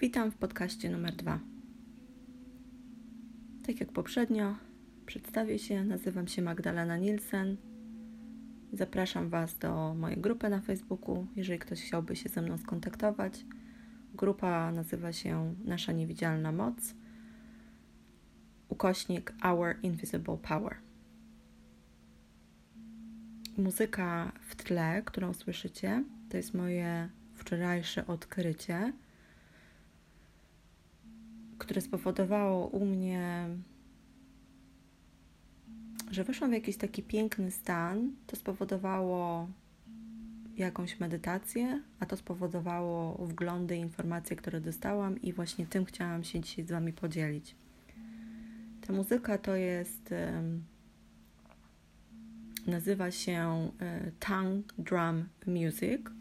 Witam w podcaście numer dwa. Tak jak poprzednio, przedstawię się. Nazywam się Magdalena Nielsen. Zapraszam Was do mojej grupy na Facebooku, jeżeli ktoś chciałby się ze mną skontaktować. Grupa nazywa się Nasza Niewidzialna Moc, ukośnik Our Invisible Power. Muzyka w tle, którą słyszycie, to jest moje wczorajsze odkrycie, które spowodowało u mnie, że weszłam w jakiś taki piękny stan. To spowodowało jakąś medytację, a to spowodowało wglądy, informacje, które dostałam, i właśnie tym chciałam się dzisiaj z Wami podzielić. Ta muzyka to jest. Nazywa się e, Tongue Drum Music.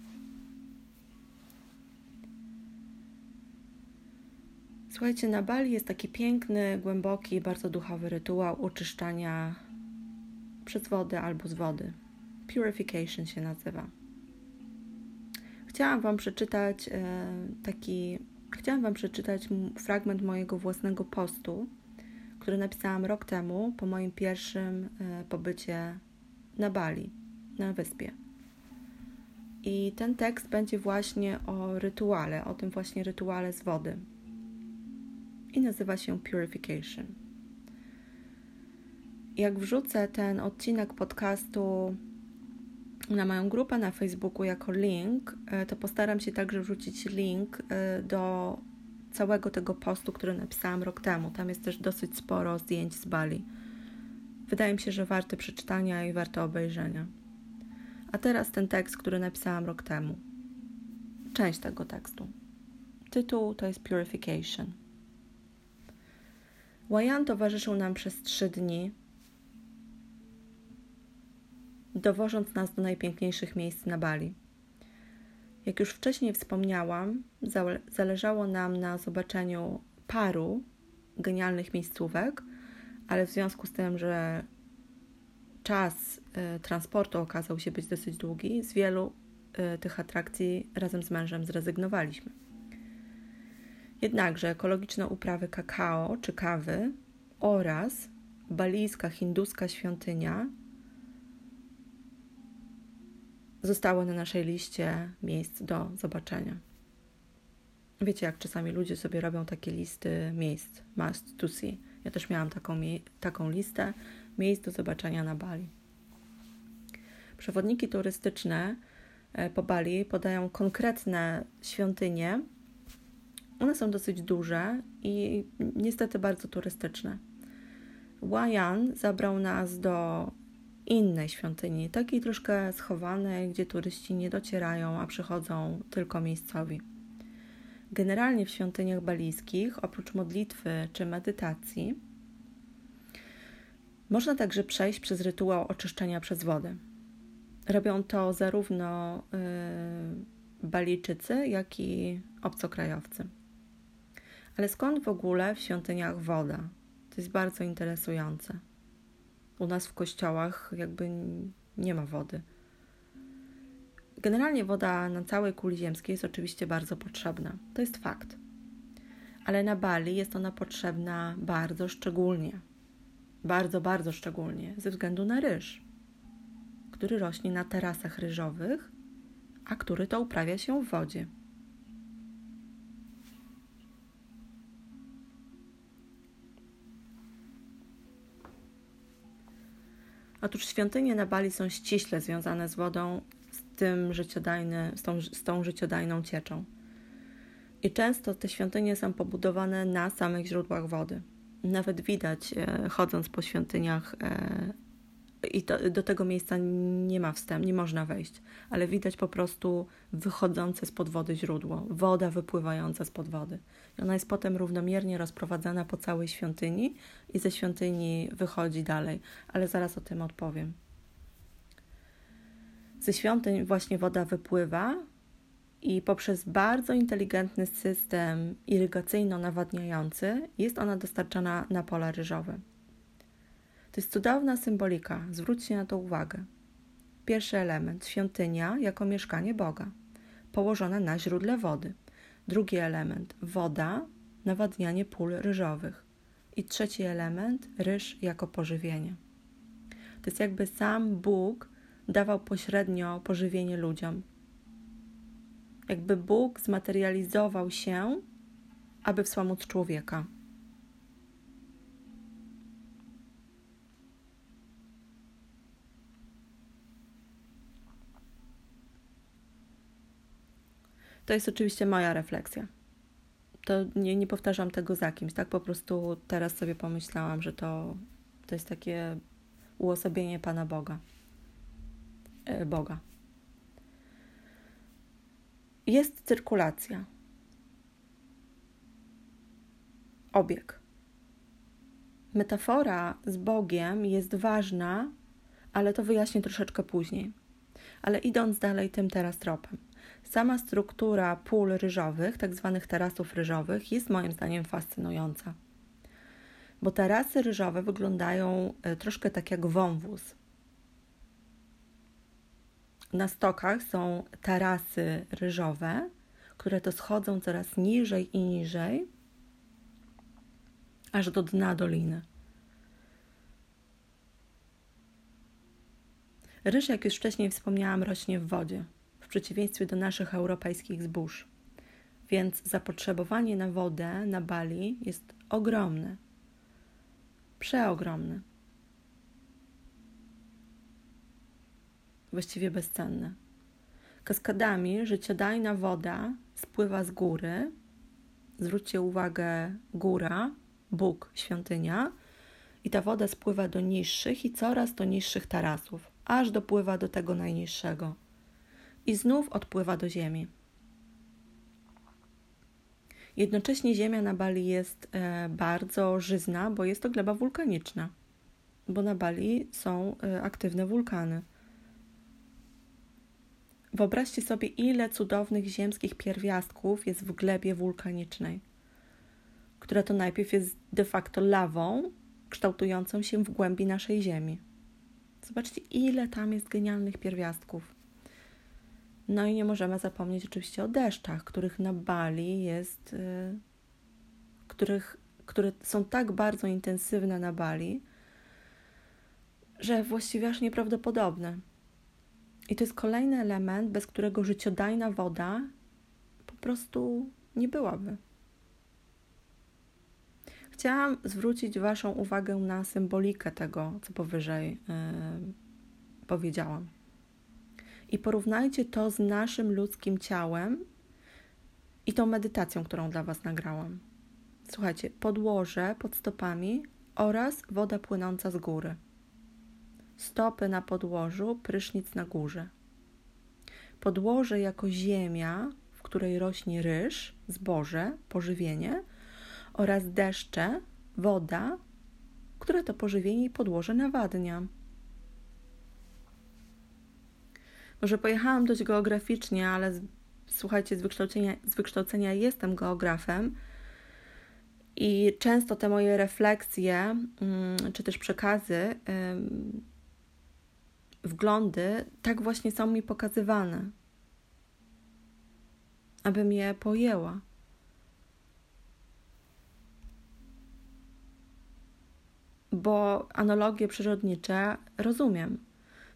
Słuchajcie, na Bali jest taki piękny, głęboki, bardzo duchowy rytuał oczyszczania przez wodę albo z wody. Purification się nazywa. Chciałam Wam przeczytać e, taki, chciałam Wam przeczytać fragment mojego własnego postu, który napisałam rok temu po moim pierwszym e, pobycie na Bali, na wyspie. I ten tekst będzie właśnie o rytuale, o tym właśnie rytuale z wody. I nazywa się Purification. Jak wrzucę ten odcinek podcastu na moją grupę na Facebooku jako link, e, to postaram się także wrzucić link e, do całego tego postu, który napisałam rok temu. Tam jest też dosyć sporo zdjęć z Bali. Wydaje mi się, że warte przeczytania i warte obejrzenia. A teraz ten tekst, który napisałam rok temu. Część tego tekstu. Tytuł to jest Purification. Łajan towarzyszył nam przez trzy dni, dowożąc nas do najpiękniejszych miejsc na Bali. Jak już wcześniej wspomniałam, zależało nam na zobaczeniu paru genialnych miejscówek, ale w związku z tym, że czas y, transportu okazał się być dosyć długi, z wielu y, tych atrakcji razem z mężem zrezygnowaliśmy. Jednakże ekologiczne uprawy kakao czy kawy oraz balijska hinduska świątynia zostały na naszej liście miejsc do zobaczenia. Wiecie, jak czasami ludzie sobie robią takie listy miejsc, must to see. Ja też miałam taką, taką listę miejsc do zobaczenia na Bali. Przewodniki turystyczne e, po Bali podają konkretne świątynie. One są dosyć duże i niestety bardzo turystyczne. Wayan zabrał nas do innej świątyni, takiej troszkę schowanej, gdzie turyści nie docierają, a przychodzą tylko miejscowi. Generalnie w świątyniach balijskich, oprócz modlitwy czy medytacji, można także przejść przez rytuał oczyszczenia przez wodę. Robią to zarówno yy, Balijczycy, jak i obcokrajowcy. Ale skąd w ogóle w świątyniach woda? To jest bardzo interesujące. U nas w kościołach jakby nie ma wody. Generalnie woda na całej kuli ziemskiej jest oczywiście bardzo potrzebna. To jest fakt. Ale na Bali jest ona potrzebna bardzo szczególnie. Bardzo, bardzo szczególnie ze względu na ryż, który rośnie na terasach ryżowych, a który to uprawia się w wodzie. Otóż świątynie na Bali są ściśle związane z wodą, z, tym z, tą, z tą życiodajną cieczą. I często te świątynie są pobudowane na samych źródłach wody. Nawet widać, e, chodząc po świątyniach, e, i to, do tego miejsca nie ma wstępu, nie można wejść, ale widać po prostu wychodzące spod wody źródło, woda wypływająca spod wody. I ona jest potem równomiernie rozprowadzana po całej świątyni i ze świątyni wychodzi dalej, ale zaraz o tym odpowiem. Ze świątyń właśnie woda wypływa i poprzez bardzo inteligentny system irygacyjno-nawadniający jest ona dostarczana na pola ryżowe. To jest cudowna symbolika, zwróćcie na to uwagę. Pierwszy element świątynia jako mieszkanie Boga, położona na źródle wody. Drugi element woda, nawadnianie pól ryżowych. I trzeci element ryż jako pożywienie. To jest jakby sam Bóg dawał pośrednio pożywienie ludziom. Jakby Bóg zmaterializował się, aby wspomóc człowieka. To jest oczywiście moja refleksja. To nie, nie powtarzam tego za kimś, tak? Po prostu teraz sobie pomyślałam, że to, to jest takie uosobienie Pana Boga. E, Boga. Jest cyrkulacja. Obieg. Metafora z Bogiem jest ważna, ale to wyjaśnię troszeczkę później. Ale idąc dalej tym teraz tropem. Sama struktura pól ryżowych, tak zwanych tarasów ryżowych, jest moim zdaniem fascynująca. Bo tarasy ryżowe wyglądają e, troszkę tak jak wąwóz. Na stokach są tarasy ryżowe, które to schodzą coraz niżej i niżej, aż do dna doliny. Ryż, jak już wcześniej wspomniałam, rośnie w wodzie przeciwieństwie do naszych europejskich zbóż. Więc zapotrzebowanie na wodę na Bali jest ogromne. Przeogromne. Właściwie bezcenne. Kaskadami życiodajna woda spływa z góry. Zwróćcie uwagę, góra, Bóg, świątynia. I ta woda spływa do niższych i coraz do niższych tarasów, aż dopływa do tego najniższego i znów odpływa do ziemi. Jednocześnie ziemia na Bali jest e, bardzo żyzna, bo jest to gleba wulkaniczna, bo na Bali są e, aktywne wulkany. Wyobraźcie sobie, ile cudownych ziemskich pierwiastków jest w glebie wulkanicznej, która to najpierw jest de facto lawą kształtującą się w głębi naszej Ziemi. Zobaczcie, ile tam jest genialnych pierwiastków. No i nie możemy zapomnieć oczywiście o deszczach, których na Bali jest, y, których, które są tak bardzo intensywne na Bali, że właściwie aż nieprawdopodobne. I to jest kolejny element, bez którego życiodajna woda po prostu nie byłaby. Chciałam zwrócić Waszą uwagę na symbolikę tego, co powyżej yy, powiedziałam i porównajcie to z naszym ludzkim ciałem i tą medytacją, którą dla Was nagrałam. Słuchajcie, podłoże pod stopami oraz woda płynąca z góry. Stopy na podłożu, prysznic na górze. Podłoże jako ziemia, w której rośnie ryż, zboże, pożywienie oraz deszcze, woda, które to pożywienie i podłoże nawadnia. Może pojechałam dość geograficznie, ale z, słuchajcie, z wykształcenia, z wykształcenia jestem geografem i często te moje refleksje, mm, czy też przekazy, wglądy, tak właśnie są mi pokazywane, abym je pojęła. Bo analogie przyrodnicze rozumiem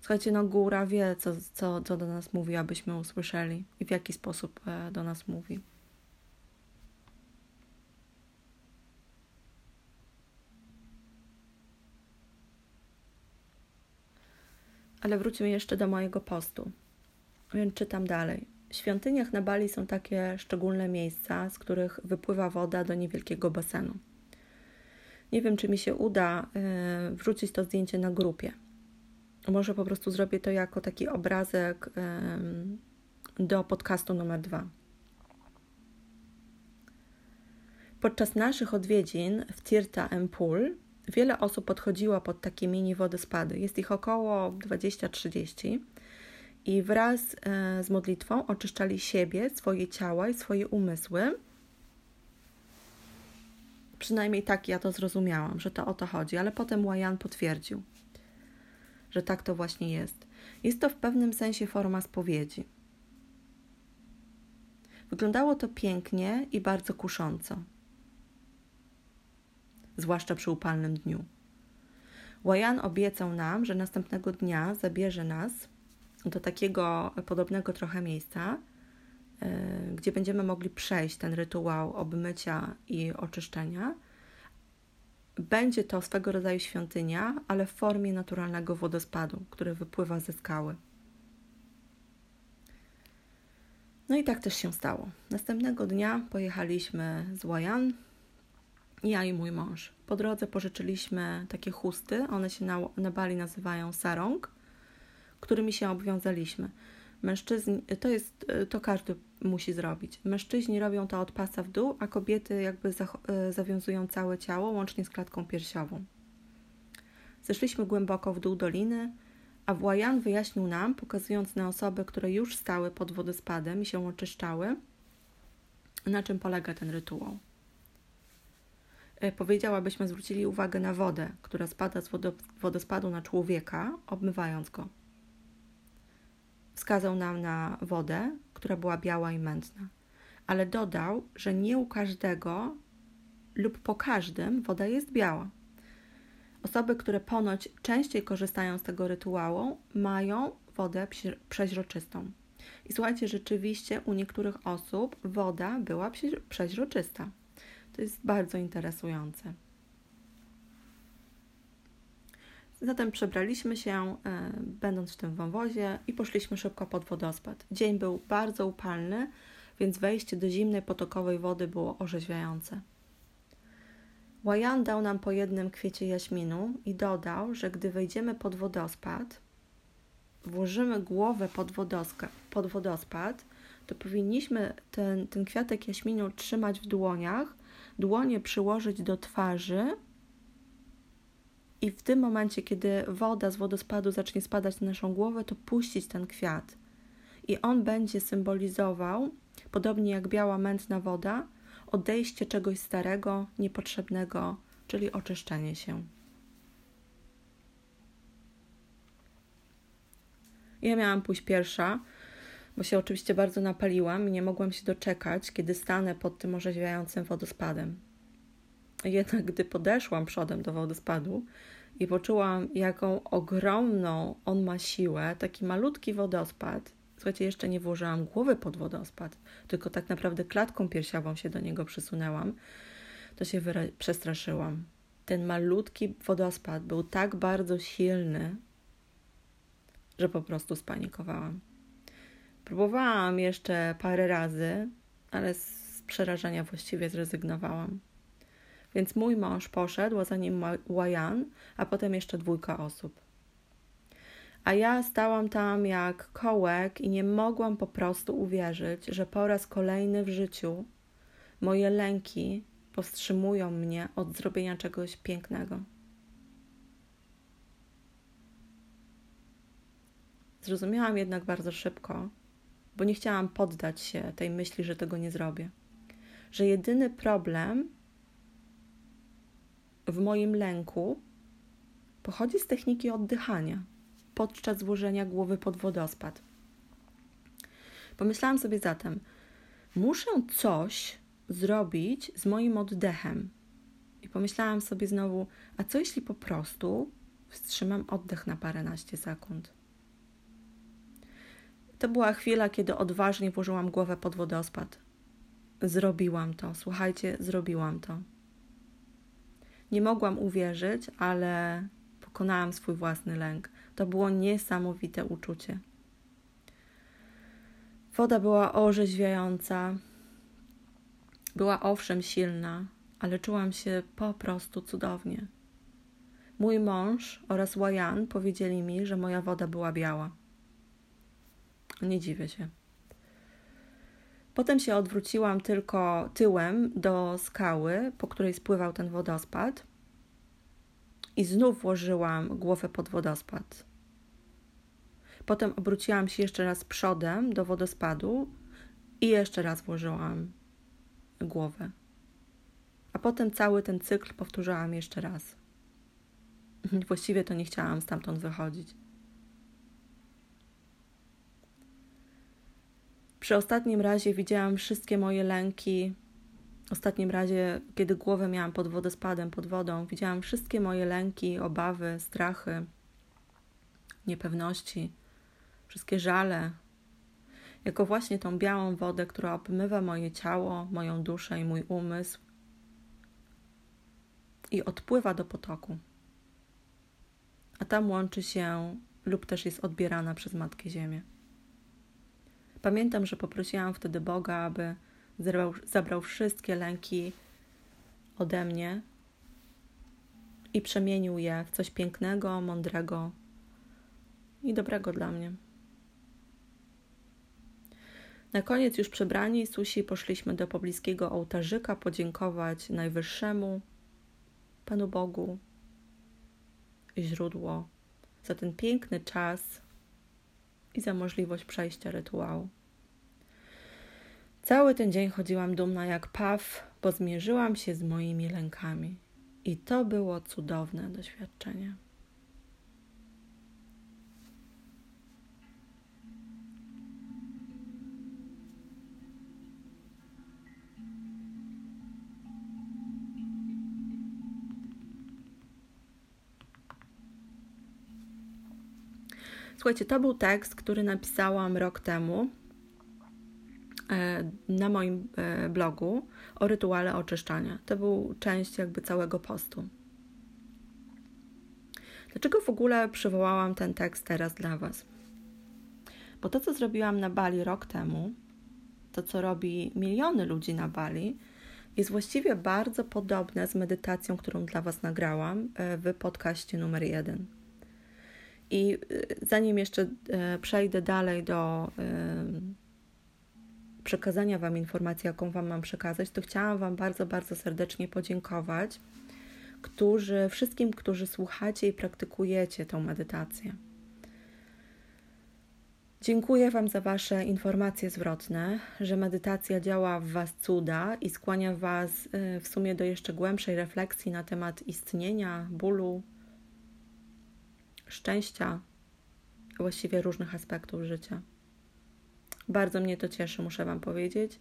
Słuchajcie, no góra wie, co, co, co do nas mówi, abyśmy usłyszeli i w jaki sposób e, do nas mówi. Ale wróćmy jeszcze do mojego postu. Więc czytam dalej. W świątyniach na Bali są takie szczególne miejsca, z których wypływa woda do niewielkiego basenu. Nie wiem, czy mi się uda y, wrzucić to zdjęcie na grupie może po prostu zrobię to jako taki obrazek do podcastu numer dwa. Podczas naszych odwiedzin w Tirta Empul wiele osób podchodziło pod takie mini wodospady. Jest ich około 20-30 i wraz e, z modlitwą oczyszczali siebie, swoje ciała i swoje umysły. Przynajmniej tak ja to zrozumiałam, że to o to chodzi, ale potem Łajan potwierdził że tak to właśnie jest. Jest to w pewnym sensie forma spowiedzi. Wyglądało to pięknie i bardzo kusząco, zwłaszcza przy upalnym dniu. Łajan obiecał nam, że następnego dnia zabierze nas do takiego podobnego trochę miejsca, e, gdzie będziemy mogli przejść ten rytuał obmycia i oczyszczenia. Będzie to swego rodzaju świątynia, ale w formie naturalnego wodospadu, który wypływa ze skały. No i tak też się stało. Następnego dnia pojechaliśmy z Łajan, ja i mój mąż. Po drodze pożyczyliśmy takie chusty, one się na, na Bali nazywają sarong, którymi się obwiązaliśmy. Mężczyźni, to jest, to każdy musi zrobić. Mężczyźni robią to od pasa w dół, a kobiety jakby e, zawiązują całe ciało, łącznie z klatką piersiową. Zeszliśmy głęboko w dół doliny, a Włajan wyjaśnił nam, pokazując na osoby, które już stały pod wodospadem i się oczyszczały, na czym polega ten rytuał. E, powiedział, abyśmy zwrócili uwagę na wodę, która spada z wodospadu na człowieka, obmywając go. Wskazał nam na wodę, która była biała i mętna, ale dodał, że nie u każdego lub po każdym woda jest biała. Osoby, które ponoć częściej korzystają z tego rytuału, mają wodę przeźroczystą. I słuchajcie, rzeczywiście u niektórych osób woda była przeźroczysta. To jest bardzo interesujące. Zatem przebraliśmy się, e, będąc w tym wąwozie, i poszliśmy szybko pod wodospad. Dzień był bardzo upalny, więc wejście do zimnej potokowej wody było orzeźwiające. Łajan dał nam po jednym kwiecie jaśminu i dodał, że gdy wejdziemy pod wodospad, włożymy głowę pod, wodoska, pod wodospad, to powinniśmy ten, ten kwiatek jaśminu trzymać w dłoniach, dłonie przyłożyć do twarzy i w tym momencie, kiedy woda z wodospadu zacznie spadać na naszą głowę, to puścić ten kwiat. I on będzie symbolizował, podobnie jak biała mętna woda, odejście czegoś starego, niepotrzebnego, czyli oczyszczenie się. Ja miałam pójść pierwsza, bo się oczywiście bardzo napaliłam i nie mogłam się doczekać, kiedy stanę pod tym orzeźwiającym wodospadem. Jednak gdy podeszłam przodem do wodospadu i poczułam, jaką ogromną on ma siłę, taki malutki wodospad, Słuchajcie, jeszcze nie włożyłam głowy pod wodospad, tylko tak naprawdę klatką piersiową się do niego przysunęłam, to się przestraszyłam. Ten malutki wodospad był tak bardzo silny, że po prostu spanikowałam. Próbowałam jeszcze parę razy, ale z przerażenia właściwie zrezygnowałam. Więc mój mąż poszedł, a za nim Łajan, a potem jeszcze dwójka osób a ja stałam tam jak kołek i nie mogłam po prostu uwierzyć, że po raz kolejny w życiu moje lęki powstrzymują mnie od zrobienia czegoś pięknego. Zrozumiałam jednak bardzo szybko, bo nie chciałam poddać się tej myśli, że tego nie zrobię. Że jedyny problem w moim lęku pochodzi z techniki oddychania podczas włożenia głowy pod wodospad. Pomyślałam sobie zatem, muszę coś zrobić z moim oddechem. I pomyślałam sobie znowu, a co jeśli po prostu wstrzymam oddech na paręnaście sekund? To była chwila, kiedy odważnie włożyłam głowę pod wodospad. Zrobiłam to, słuchajcie, zrobiłam to. Nie mogłam uwierzyć, ale pokonałam swój własny lęk. To było niesamowite uczucie. Woda była orzeźwiająca, była owszem silna, ale czułam się po prostu cudownie. Mój mąż oraz Łajan powiedzieli mi, że moja woda była biała. Nie dziwię się. Potem się odwróciłam tylko tyłem do skały, po której spływał ten wodospad, i znów włożyłam głowę pod wodospad. Potem obróciłam się jeszcze raz przodem do wodospadu i jeszcze raz włożyłam głowę. A potem cały ten cykl powtórzyłam jeszcze raz. Właściwie to nie chciałam stamtąd wychodzić. Przy ostatnim razie widziałam wszystkie moje lęki. Ostatnim razie, kiedy głowę miałam pod wodospadem, pod wodą, widziałam wszystkie moje lęki, obawy, strachy, niepewności, wszystkie żale, jako właśnie tą białą wodę, która obmywa moje ciało, moją duszę i mój umysł i odpływa do potoku. A tam łączy się lub też jest odbierana przez Matkę Ziemię. Pamiętam, że poprosiłam wtedy Boga, aby zabrał, zabrał wszystkie lęki ode mnie i przemienił je w coś pięknego, mądrego i dobrego dla mnie. Na koniec, już przebrani, Susi poszliśmy do pobliskiego ołtarzyka podziękować Najwyższemu, Panu Bogu i źródło za ten piękny czas i za możliwość przejścia rytuału. Cały ten dzień chodziłam dumna jak paw, bo zmierzyłam się z moimi lękami. I to było cudowne doświadczenie. Słuchajcie, to był tekst, który napisałam rok temu e, na moim e, blogu o rytuale oczyszczania. To był część jakby całego postu. Dlaczego w ogóle przywołałam ten tekst teraz dla Was? Bo to, co zrobiłam na Bali rok temu, to, co robi miliony ludzi na Bali, jest właściwie bardzo podobne z medytacją, którą dla Was nagrałam e, w podcaście numer jeden. I y, zanim jeszcze y, przejdę dalej do y, przekazania Wam informacji, jaką Wam mam przekazać, to chciałam Wam bardzo, bardzo serdecznie podziękować, którzy, wszystkim, którzy słuchacie i praktykujecie tą medytację. Dziękuję Wam za Wasze informacje zwrotne, że medytacja działa w Was cuda i skłania Was w sumie do jeszcze głębszej refleksji na temat istnienia, bólu, szczęścia, właściwie różnych aspektów życia. Bardzo mnie to cieszy, muszę Wam powiedzieć.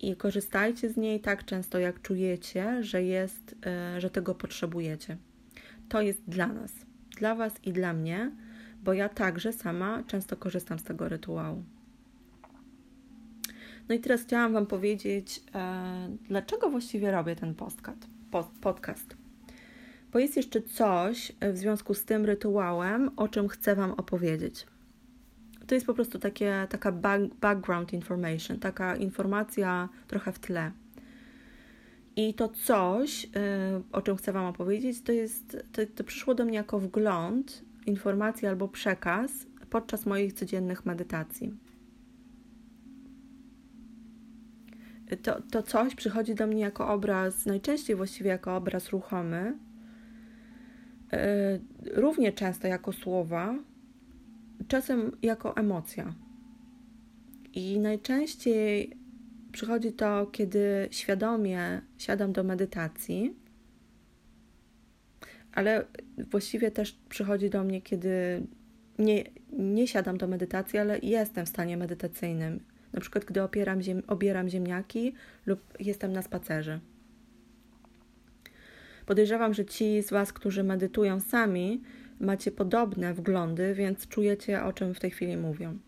I korzystajcie z niej tak często, jak czujecie, że jest, e, że tego potrzebujecie. To jest dla nas, dla Was i dla mnie, bo ja także sama często korzystam z tego rytuału. No i teraz chciałam Wam powiedzieć, e, dlaczego właściwie robię ten podcast. podcast. Bo jest jeszcze coś w związku z tym rytuałem, o czym chcę Wam opowiedzieć. To jest po prostu takie, taka background information, taka informacja trochę w tle. I to coś, y, o czym chcę Wam opowiedzieć, to jest, to, to przyszło do mnie jako wgląd, informacja albo przekaz podczas moich codziennych medytacji. To, to coś przychodzi do mnie jako obraz, najczęściej właściwie jako obraz ruchomy, E, równie często jako słowa, czasem jako emocja. I najczęściej przychodzi to, kiedy świadomie siadam do medytacji, ale właściwie też przychodzi do mnie, kiedy nie, nie siadam do medytacji, ale jestem w stanie medytacyjnym. Na przykład, gdy opieram ziem, obieram ziemniaki lub jestem na spacerze. Podejrzewam, że ci z Was, którzy medytują sami, macie podobne wglądy, więc czujecie, o czym w tej chwili mówią.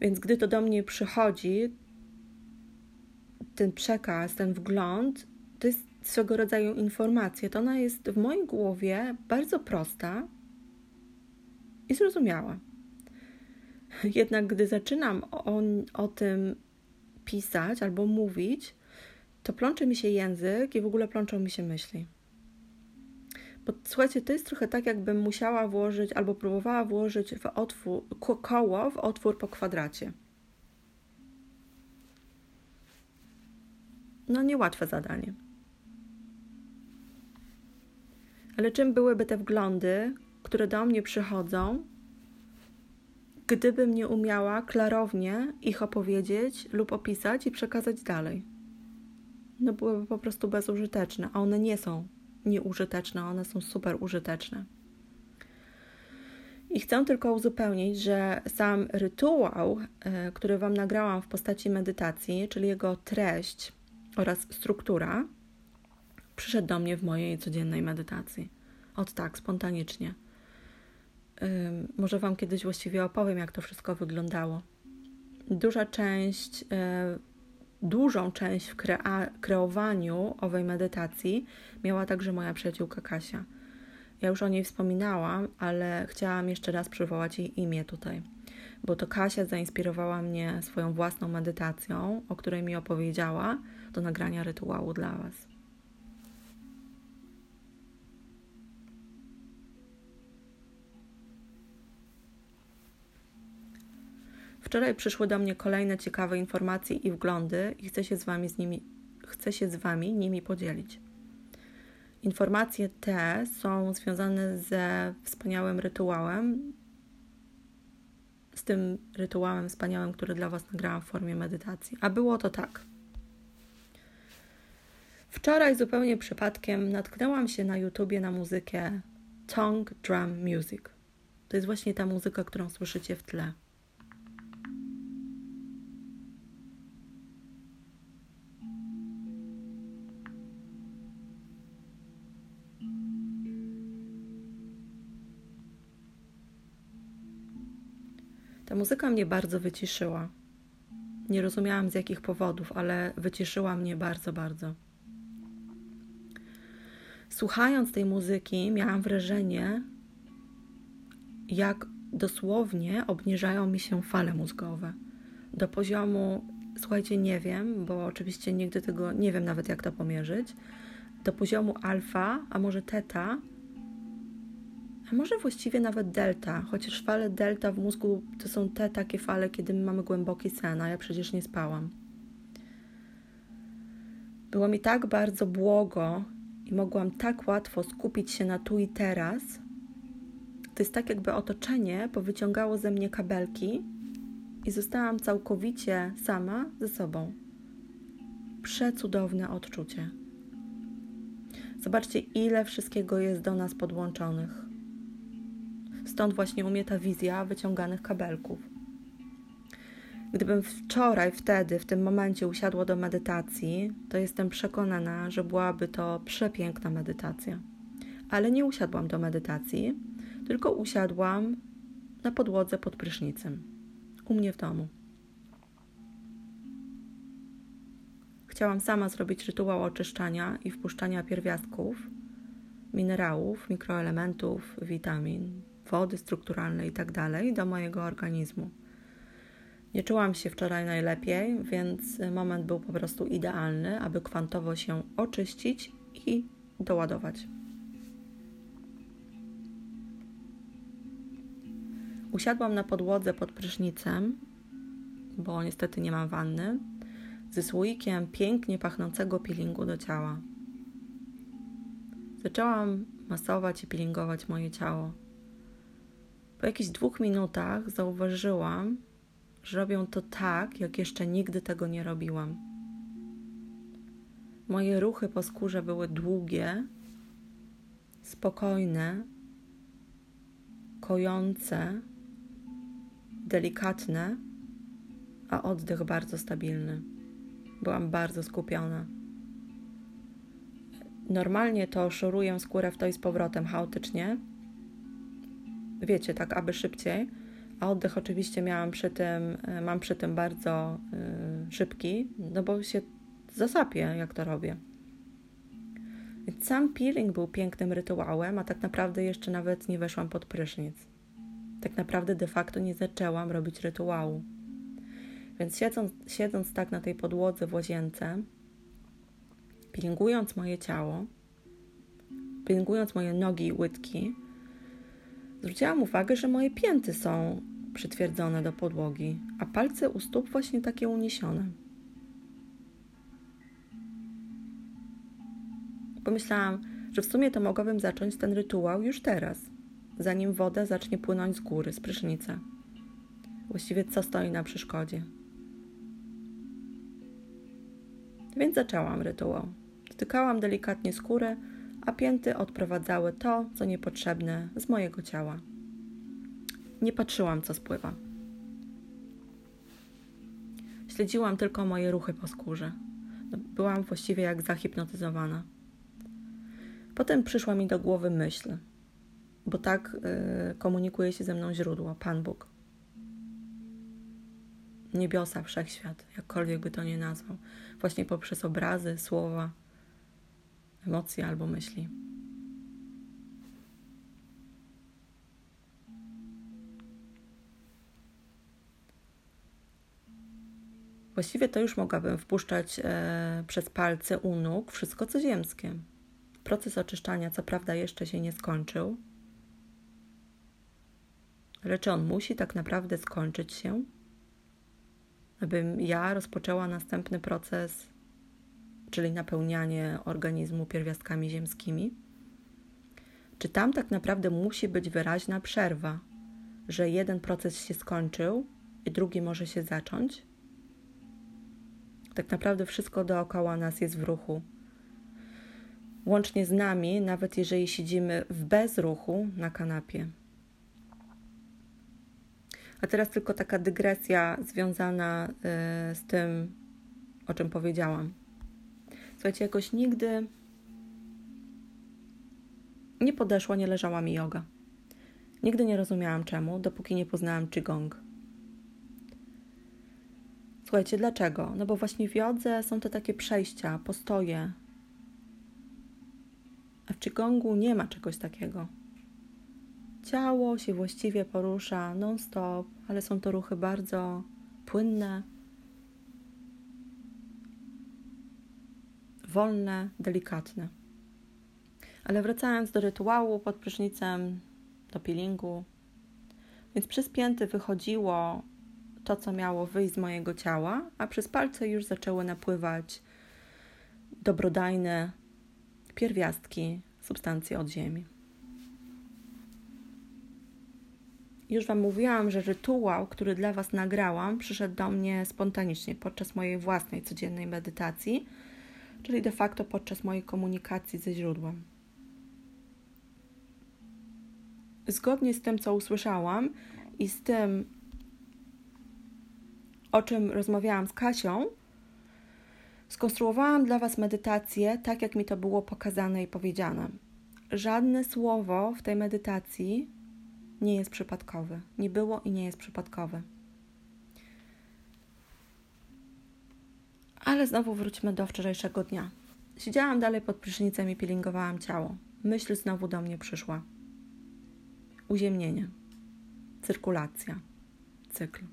Więc gdy to do mnie przychodzi, ten przekaz, ten wgląd, to jest swego rodzaju informacja. To ona jest w mojej głowie bardzo prosta i zrozumiała. Jednak gdy zaczynam o, o tym pisać albo mówić, to plącze mi się język i w ogóle plączą mi się myśli. Bo słuchajcie, to jest trochę tak, jakbym musiała włożyć albo próbowała włożyć w otwór, koło w otwór po kwadracie. No, niełatwe zadanie. Ale czym byłyby te wglądy, które do mnie przychodzą, gdybym nie umiała klarownie ich opowiedzieć lub opisać i przekazać dalej? No, byłyby po prostu bezużyteczne, a one nie są nieużyteczne, one są super użyteczne. I chcę tylko uzupełnić, że sam rytuał, e, który Wam nagrałam w postaci medytacji, czyli jego treść oraz struktura, przyszedł do mnie w mojej codziennej medytacji. Od tak, spontanicznie. Może Wam kiedyś właściwie opowiem, jak to wszystko wyglądało. Duża część, e, dużą część w krea- kreowaniu owej medytacji miała także moja przyjaciółka Kasia. Ja już o niej wspominałam, ale chciałam jeszcze raz przywołać jej imię tutaj, bo to Kasia zainspirowała mnie swoją własną medytacją, o której mi opowiedziała, do nagrania rytuału dla Was. Wczoraj przyszły do mnie kolejne ciekawe informacje i wglądy i chcę się z Wami, z nimi, chcę się z wami nimi podzielić. Informacje te są związane ze wspaniałym rytuałem, z tym rytuałem wspaniałym, który dla Was nagrałam w formie medytacji. A było to tak. Wczoraj zupełnie przypadkiem natknęłam się na YouTubie na muzykę Tongue Drum Music. To jest właśnie ta muzyka, którą słyszycie w tle. Muzyka mnie bardzo wyciszyła. Nie rozumiałam z jakich powodów, ale wyciszyła mnie bardzo, bardzo. Słuchając tej muzyki, miałam wrażenie, jak dosłownie obniżają mi się fale mózgowe do poziomu, słuchajcie, nie wiem, bo oczywiście nigdy tego nie wiem nawet jak to pomierzyć, do poziomu alfa, a może teta, a może właściwie nawet delta, chociaż fale delta w mózgu to są te takie fale, kiedy mamy głęboki sen, a ja przecież nie spałam. Było mi tak bardzo błogo i mogłam tak łatwo skupić się na tu i teraz. To jest tak, jakby otoczenie powyciągało ze mnie kabelki i zostałam całkowicie sama ze sobą. Przecudowne odczucie. Zobaczcie, ile wszystkiego jest do nas podłączonych. Stąd właśnie u mnie ta wizja wyciąganych kabelków. Gdybym wczoraj, wtedy, w tym momencie usiadła do medytacji, to jestem przekonana, że byłaby to przepiękna medytacja. Ale nie usiadłam do medytacji, tylko usiadłam na podłodze pod prysznicem, u mnie w domu. Chciałam sama zrobić rytuał oczyszczania i wpuszczania pierwiastków, minerałów, mikroelementów, witamin, wody strukturalnej itd. Tak do mojego organizmu. Nie czułam się wczoraj najlepiej, więc moment był po prostu idealny, aby kwantowo się oczyścić i doładować. Usiadłam na podłodze pod prysznicem, bo niestety nie mam wanny, ze słoikiem pięknie pachnącego peelingu do ciała. Zaczęłam masować i peelingować moje ciało. Po jakichś dwóch minutach zauważyłam, że robią to tak, jak jeszcze nigdy tego nie robiłam. Moje ruchy po skórze były długie, spokojne, kojące, delikatne, a oddech bardzo stabilny. Byłam bardzo skupiona. Normalnie to szoruję skórę w to i z powrotem chaotycznie, wiecie, tak aby szybciej. A oddech oczywiście miałam przy tym, e, mam przy tym bardzo y, szybki, no bo się zasapię, jak to robię. Więc sam peeling był pięknym rytuałem, a tak naprawdę jeszcze nawet nie weszłam pod prysznic. Tak naprawdę de facto nie zaczęłam robić rytuału. Więc siedząc, siedząc tak na tej podłodze w łazience, pielęgnując moje ciało, pielęgnując moje nogi i łydki, Zwróciłam uwagę, że moje pięty są przytwierdzone do podłogi, a palce u stóp właśnie takie uniesione. Pomyślałam, że w sumie to mogłabym zacząć ten rytuał już teraz, zanim woda zacznie płynąć z góry, z prysznica. Właściwie co stoi na przeszkodzie? Więc zaczęłam rytuał. Dotykałam delikatnie skórę, a pięty odprowadzały to, co niepotrzebne z mojego ciała. Nie patrzyłam, co spływa. Śledziłam tylko moje ruchy po skórze. No, byłam właściwie jak zahipnotyzowana. Potem przyszła mi do głowy myśl, bo tak y, komunikuje się ze mną źródło, Pan Bóg. Niebiosa, wszechświat, jakkolwiek by to nie nazwał, właśnie poprzez obrazy, słowa, emocje albo myśli. Właściwie to już mogłabym wpuszczać e, przez palce u nóg wszystko co ziemskie. Proces oczyszczania, co prawda, jeszcze się nie skończył, ale czy on musi tak naprawdę skończyć się, abym ja rozpoczęła następny proces, czyli napełnianie organizmu pierwiastkami ziemskimi? Czy tam tak naprawdę musi być wyraźna przerwa, że jeden proces się skończył i drugi może się zacząć? Tak naprawdę wszystko dookoła nas jest w ruchu. Łącznie z nami, nawet jeżeli siedzimy w bezruchu na kanapie. A teraz tylko taka dygresja związana y, z tym, o czym powiedziałam. Słuchajcie, jakoś nigdy nie podeszła, nie leżała mi yoga. Nigdy nie rozumiałam czemu, dopóki nie poznałam Qigong. Słuchajcie, dlaczego? No bo właśnie w jodze są to takie przejścia, postoje. A w Qigongu nie ma czegoś takiego. Ciało się właściwie porusza non-stop, ale są to ruchy bardzo płynne, wolne, delikatne. Ale wracając do rytuału pod prysznicem, do peelingu, więc przez pięty wychodziło to, co miało wyjść z mojego ciała, a przez palce już zaczęły napływać dobrodajne pierwiastki, substancje od ziemi. Już Wam mówiłam, że rytuał, który dla Was nagrałam, przyszedł do mnie spontanicznie podczas mojej własnej codziennej medytacji, czyli de facto podczas mojej komunikacji ze źródłem. Zgodnie z tym, co usłyszałam i z tym, o czym rozmawiałam z Kasią, skonstruowałam dla Was medytację tak, jak mi to było pokazane i powiedziane. Żadne słowo w tej medytacji nie jest przypadkowe. Nie było i nie jest przypadkowe. Ale znowu wróćmy do wczorajszego dnia. Siedziałam dalej pod prysznicem i pilingowałam ciało. Myśl znowu do mnie przyszła. Uziemnienie, cyrkulacja, cykl.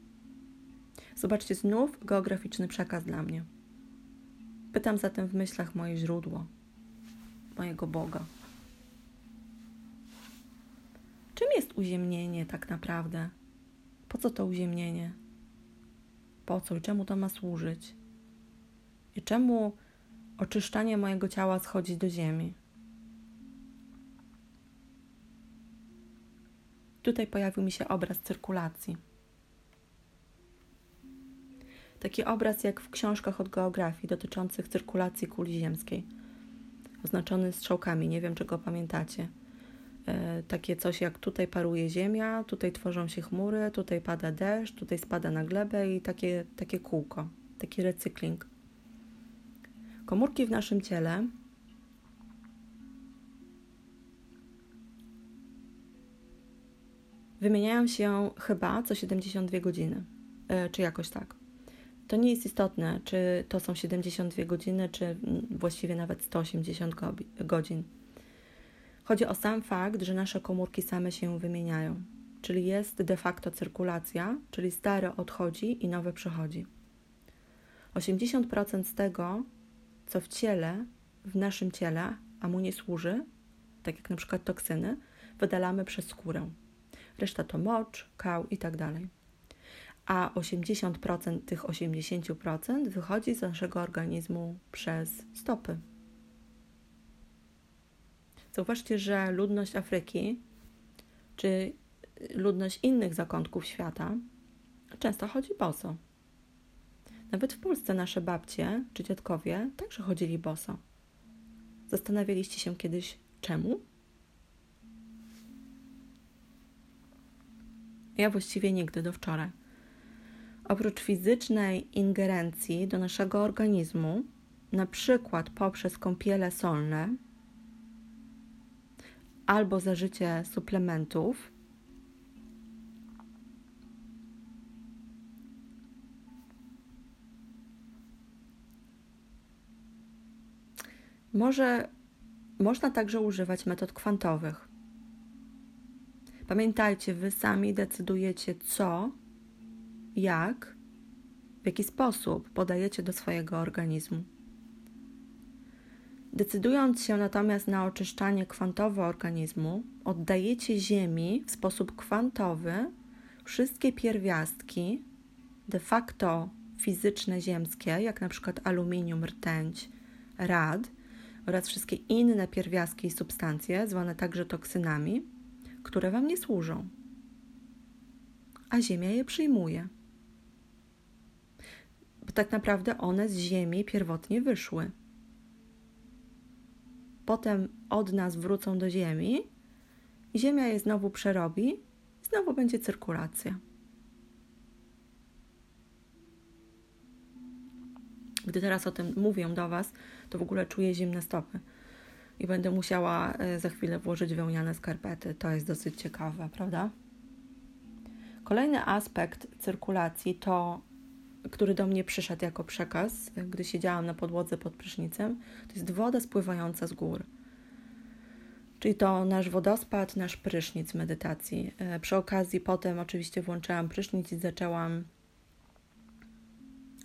Zobaczcie, znów geograficzny przekaz dla mnie. Pytam zatem w myślach moje źródło, mojego Boga. Czym jest uziemnienie tak naprawdę? Po co to uziemnienie? Po co i czemu to ma służyć? I czemu oczyszczanie mojego ciała schodzi do ziemi? Tutaj pojawił mi się obraz cyrkulacji. Taki obraz jak w książkach od geografii dotyczących cyrkulacji kuli ziemskiej, oznaczony strzałkami, nie wiem czy go pamiętacie. E, takie coś jak tutaj paruje ziemia, tutaj tworzą się chmury, tutaj pada deszcz, tutaj spada na glebę i takie, takie kółko, taki recykling. Komórki w naszym ciele wymieniają się chyba co 72 godziny, e, czy jakoś tak. To nie jest istotne, czy to są 72 godziny, czy właściwie nawet 180 godzin. Chodzi o sam fakt, że nasze komórki same się wymieniają, czyli jest de facto cyrkulacja, czyli stare odchodzi i nowe przychodzi. 80% z tego, co w ciele, w naszym ciele, a mu nie służy, tak jak na przykład toksyny, wydalamy przez skórę. Reszta to mocz, kał i tak dalej a 80% tych 80% wychodzi z naszego organizmu przez stopy. Zauważcie, że ludność Afryki czy ludność innych zakątków świata często chodzi boso. Nawet w Polsce nasze babcie czy dziadkowie także chodzili boso. Zastanawialiście się kiedyś czemu? Ja właściwie nigdy do wczoraj. Oprócz fizycznej ingerencji do naszego organizmu, na przykład poprzez kąpiele solne albo zażycie suplementów, może można także używać metod kwantowych. Pamiętajcie, wy sami decydujecie, co, jak, w jaki sposób podajecie do swojego organizmu. Decydując się natomiast na oczyszczanie kwantowe organizmu, oddajecie Ziemi w sposób kwantowy wszystkie pierwiastki, de facto fizyczne ziemskie, jak na przykład aluminium, rtęć, rad oraz wszystkie inne pierwiastki i substancje, zwane także toksynami, które Wam nie służą, a Ziemia je przyjmuje. Bo tak naprawdę one z Ziemi pierwotnie wyszły. Potem od nas wrócą do Ziemi Ziemia je znowu przerobi, znowu będzie cyrkulacja. Gdy teraz o tym mówię do Was, to w ogóle czuję zimne stopy i będę musiała e, za chwilę włożyć wełniane skarpety. To jest dosyć ciekawe, prawda? Kolejny aspekt cyrkulacji to, który do mnie przyszedł jako przekaz, gdy siedziałam na podłodze pod prysznicem, to jest woda spływająca z gór. Czyli to nasz wodospad, nasz prysznic medytacji. E, przy okazji potem oczywiście włączyłam prysznic i zaczęłam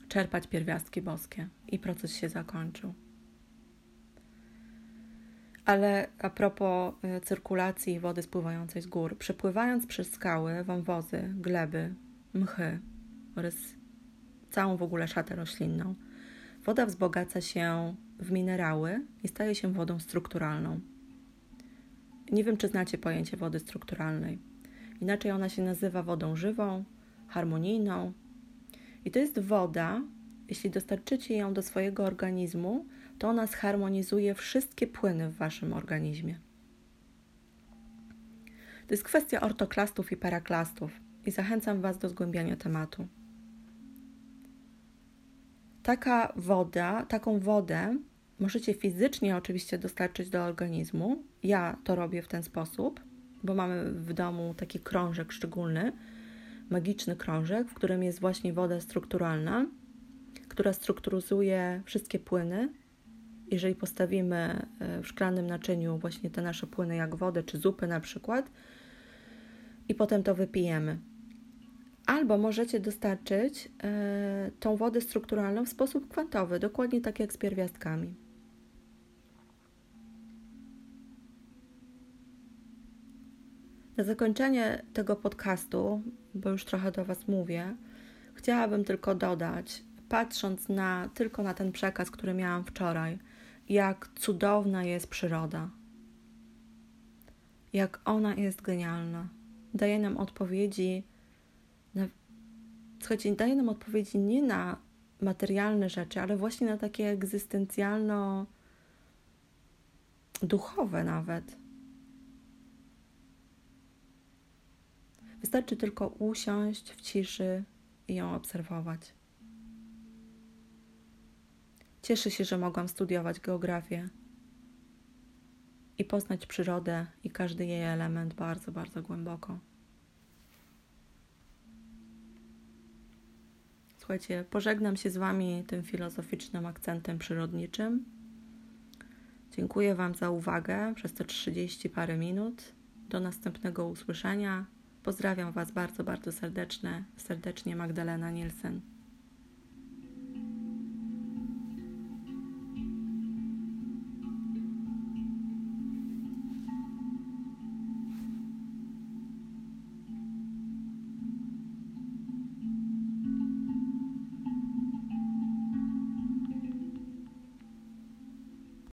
czerpać pierwiastki boskie i proces się zakończył. Ale a propos e, cyrkulacji wody spływającej z gór, przepływając przez skały, wąwozy, gleby, mchy oraz całą w ogóle szatę roślinną, woda wzbogaca się w minerały i staje się wodą strukturalną. Nie wiem, czy znacie pojęcie wody strukturalnej. Inaczej ona się nazywa wodą żywą, harmonijną. I to jest woda, jeśli dostarczycie ją do swojego organizmu, to ona zharmonizuje wszystkie płyny w waszym organizmie. To jest kwestia ortoklastów i paraklastów i zachęcam Was do zgłębiania tematu. Taka woda, taką wodę możecie fizycznie oczywiście dostarczyć do organizmu. Ja to robię w ten sposób, bo mamy w domu taki krążek szczególny, magiczny krążek, w którym jest właśnie woda strukturalna, która strukturyzuje wszystkie płyny jeżeli postawimy e, w szklanym naczyniu właśnie te nasze płyny, jak wodę czy zupy na przykład, i potem to wypijemy. Albo możecie dostarczyć e, tą wodę strukturalną w sposób kwantowy, dokładnie tak jak z pierwiastkami. Na zakończenie tego podcastu, bo już trochę do Was mówię, chciałabym tylko dodać, patrząc na, tylko na ten przekaz, który miałam wczoraj, jak cudowna jest przyroda, jak ona jest genialna. Daje nam odpowiedzi na, słuchajcie, daje nam odpowiedzi nie na materialne rzeczy, ale właśnie na takie egzystencjalno duchowe nawet. Wystarczy tylko usiąść w ciszy i ją obserwować. Cieszę się, że mogłam studiować geografię i poznać przyrodę i każdy jej element bardzo, bardzo głęboko. Słuchajcie, pożegnam się z Wami tym filozoficznym akcentem przyrodniczym. Dziękuję Wam za uwagę przez te 30 parę minut. Do następnego usłyszenia. Pozdrawiam Was bardzo, bardzo serdecznie. Serdecznie Magdalena Nielsen.